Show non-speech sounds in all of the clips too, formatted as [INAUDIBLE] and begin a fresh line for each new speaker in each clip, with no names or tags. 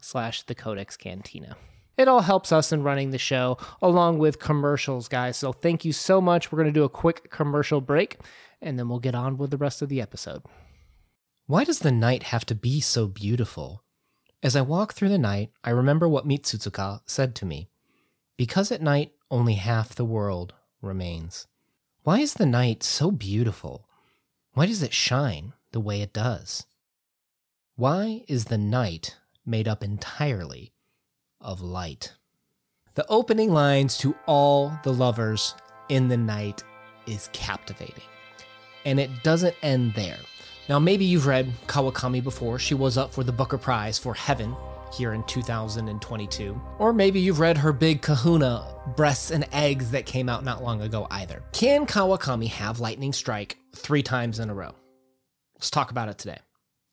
slash the codex cantina. It all helps us in running the show along with commercials guys. So thank you so much. We're going to do a quick commercial break and then we'll get on with the rest of the episode. Why does the night have to be so beautiful? As i walk through the night i remember what mitsutsuka said to me. Because at night only half the world remains. Why is the night so beautiful? Why does it shine the way it does? Why is the night made up entirely of light? The opening lines to all the lovers in the night is captivating. And it doesn't end there. Now, maybe you've read Kawakami before. She was up for the Booker Prize for Heaven here in 2022. Or maybe you've read her big kahuna, Breasts and Eggs, that came out not long ago either. Can Kawakami have lightning strike three times in a row? Let's talk about it today.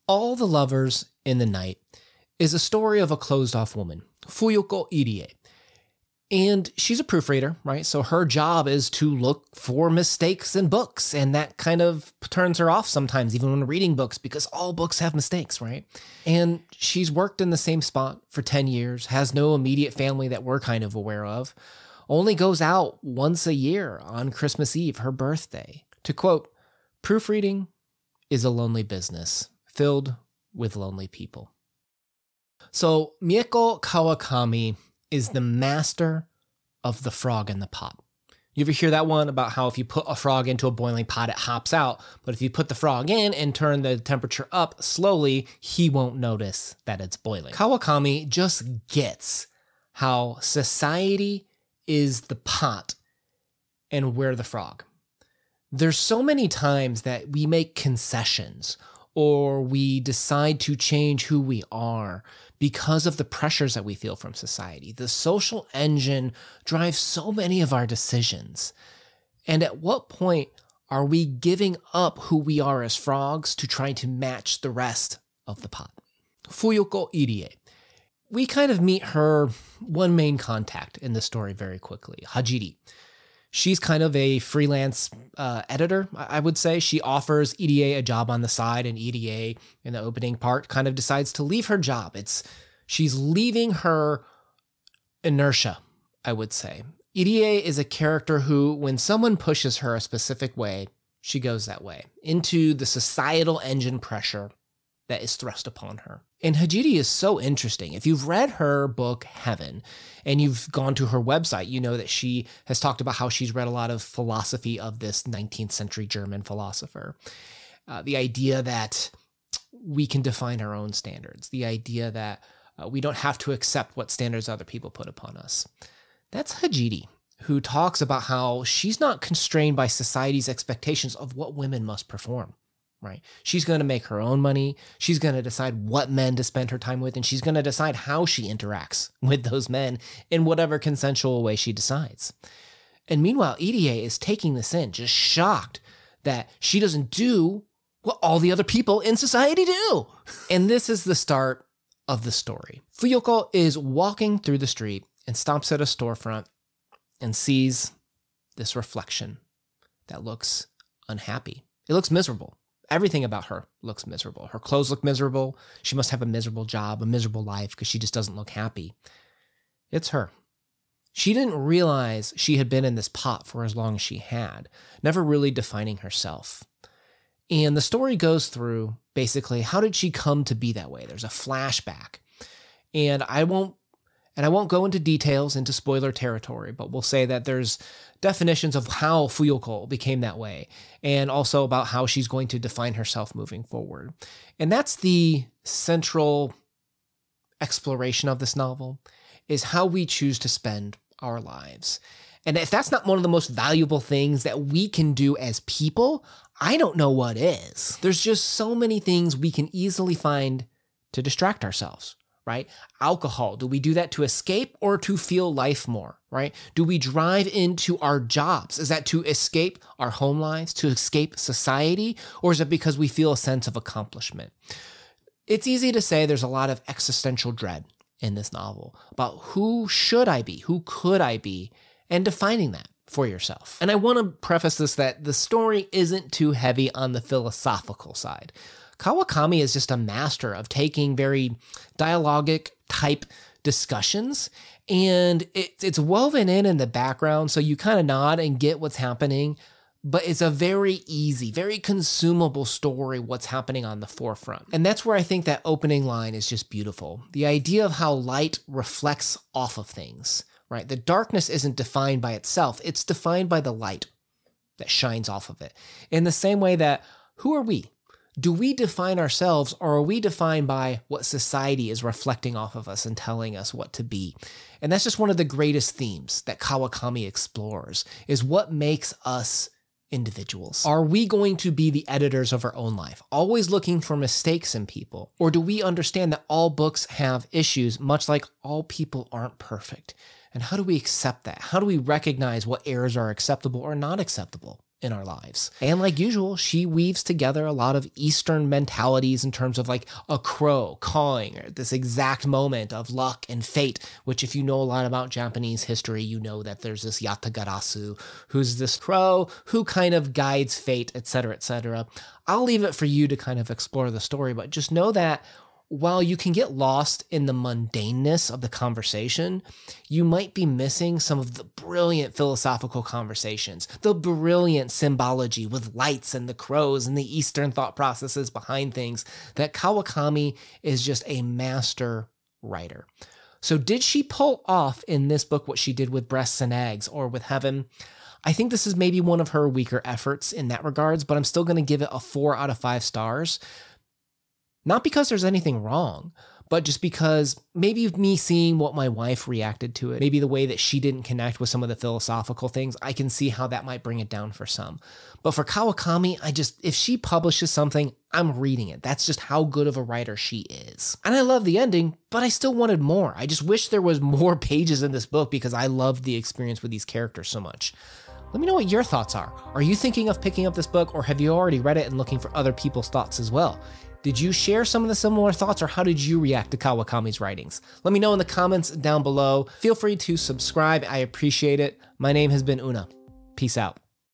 All the Lovers in the Night is a story of a closed off woman, Fuyuko Irie, and she's a proofreader, right? So her job is to look for mistakes in books. And that kind of turns her off sometimes, even when reading books, because all books have mistakes, right? And she's worked in the same spot for 10 years, has no immediate family that we're kind of aware of, only goes out once a year on Christmas Eve, her birthday. To quote, proofreading is a lonely business filled with lonely people. So Mieko Kawakami is the master of the frog in the pot. You ever hear that one about how if you put a frog into a boiling pot, it hops out, but if you put the frog in and turn the temperature up slowly, he won't notice that it's boiling. Kawakami just gets how society is the pot and we're the frog. There's so many times that we make concessions or we decide to change who we are because of the pressures that we feel from society. The social engine drives so many of our decisions. And at what point are we giving up who we are as frogs to try to match the rest of the pot? Fuyuko Irie. We kind of meet her one main contact in the story very quickly, Hijiri. She's kind of a freelance uh, editor, I would say. She offers Irie a job on the side, and Irie in the opening part kind of decides to leave her job. It's she's leaving her inertia, I would say. Irie is a character who, when someone pushes her a specific way, she goes that way into the societal engine pressure that is thrust upon her. And Hijiri is so interesting. If you've read her book, Heaven, and you've gone to her website, you know that she has talked about how she's read a lot of philosophy of this 19th century German philosopher. Uh, the idea that we can define our own standards, the idea that uh, we don't have to accept what standards other people put upon us. That's Hijiri, who talks about how she's not constrained by society's expectations of what women must perform right? She's going to make her own money. She's going to decide what men to spend her time with, and she's going to decide how she interacts [LAUGHS] with those men in whatever consensual way she decides. And meanwhile, Irie is taking this in, just shocked that she doesn't do what all the other people in society do. And this is the start of the story. Fuyuko is walking through the street and stops at a storefront and sees this reflection that looks unhappy. It looks miserable everything about her looks miserable. Her clothes look miserable. She must have a miserable job, a miserable life because she just doesn't look happy. It's her. She didn't realize she had been in this pot for as long as she had, never really defining herself. And the story goes through basically how did she come to be that way? There's a flashback. And I won't and I won't go into details into spoiler territory, but we'll say that there's definitions of how Fuyuko became that way, and also about how she's going to define herself moving forward. And that's the central exploration of this novel is how we choose to spend our lives. And if that's not one of the most valuable things that we can do as people, I don't know what is. There's just so many things we can easily find to distract ourselves right? Alcohol. Do we do that to escape or to feel life more, right? Do we drive into our jobs? Is that to escape our home lives, to escape society, or is it because we feel a sense of accomplishment? It's easy to say there's a lot of existential dread in this novel about who should I be? Who could I be? And defining that for yourself. And I want to preface this that the story isn't too heavy on the philosophical side. Kawakami is just a master of taking very dialogic type discussions and it, it's woven in in the background so you kind of nod and get what's happening but it's a very easy very consumable story what's happening on the forefront. And that's where i think that opening line is just beautiful. The idea of how light reflects off of things right? The darkness isn't defined by itself it's defined by the light that shines off of it. In the same way that who are we do we define ourselves or are we defined by what society is reflecting off of us and telling us what to be? And that's just one of the greatest themes that Kawakami explores is what makes us individuals. Are we going to be the editors of our own life, always looking for mistakes in people? Or do we understand that all books have issues, much like all people aren't perfect? And how do we accept that? How do we recognize what errors are acceptable or not acceptable? In our lives. And like usual, she weaves together a lot of Eastern mentalities in terms of like a crow cawing, or this exact moment of luck and fate, which, if you know a lot about Japanese history, you know that there's this Yatagarasu, who's this crow who kind of guides fate, etc., etc. I'll leave it for you to kind of explore the story, but just know that while you can get lost in the mundaneness of the conversation, you might be missing some of the brilliant philosophical conversations, the brilliant symbology with lights and the crows and the Eastern thought processes behind things that Kawakami is just a master writer. So, did she pull off in this book what she did with Breasts and Eggs or with Heaven? I think this is maybe one of her weaker efforts in that regards, but I'm still going to give it a four out of five stars not because there's anything wrong, but just because maybe me seeing what my wife reacted to it, maybe the way that she didn't connect with some of the philosophical things, I can see how that might bring it down for some. But for Kawakami, I just, if she publishes something, I'm reading it. That's just how good of a writer she is. And I love the ending, but I still wanted more. I just wish there was [LAUGHS] more pages in this book because I loved the experience with these characters so much. Let me know what your thoughts are. Are you thinking of picking up this book or have you already read it and looking for other people's thoughts as well? Did you share some of the similar thoughts or how did you react to Kawakami's writings? Let me know in the comments down below. Feel free to subscribe. I appreciate it. My name has been Una. Peace out.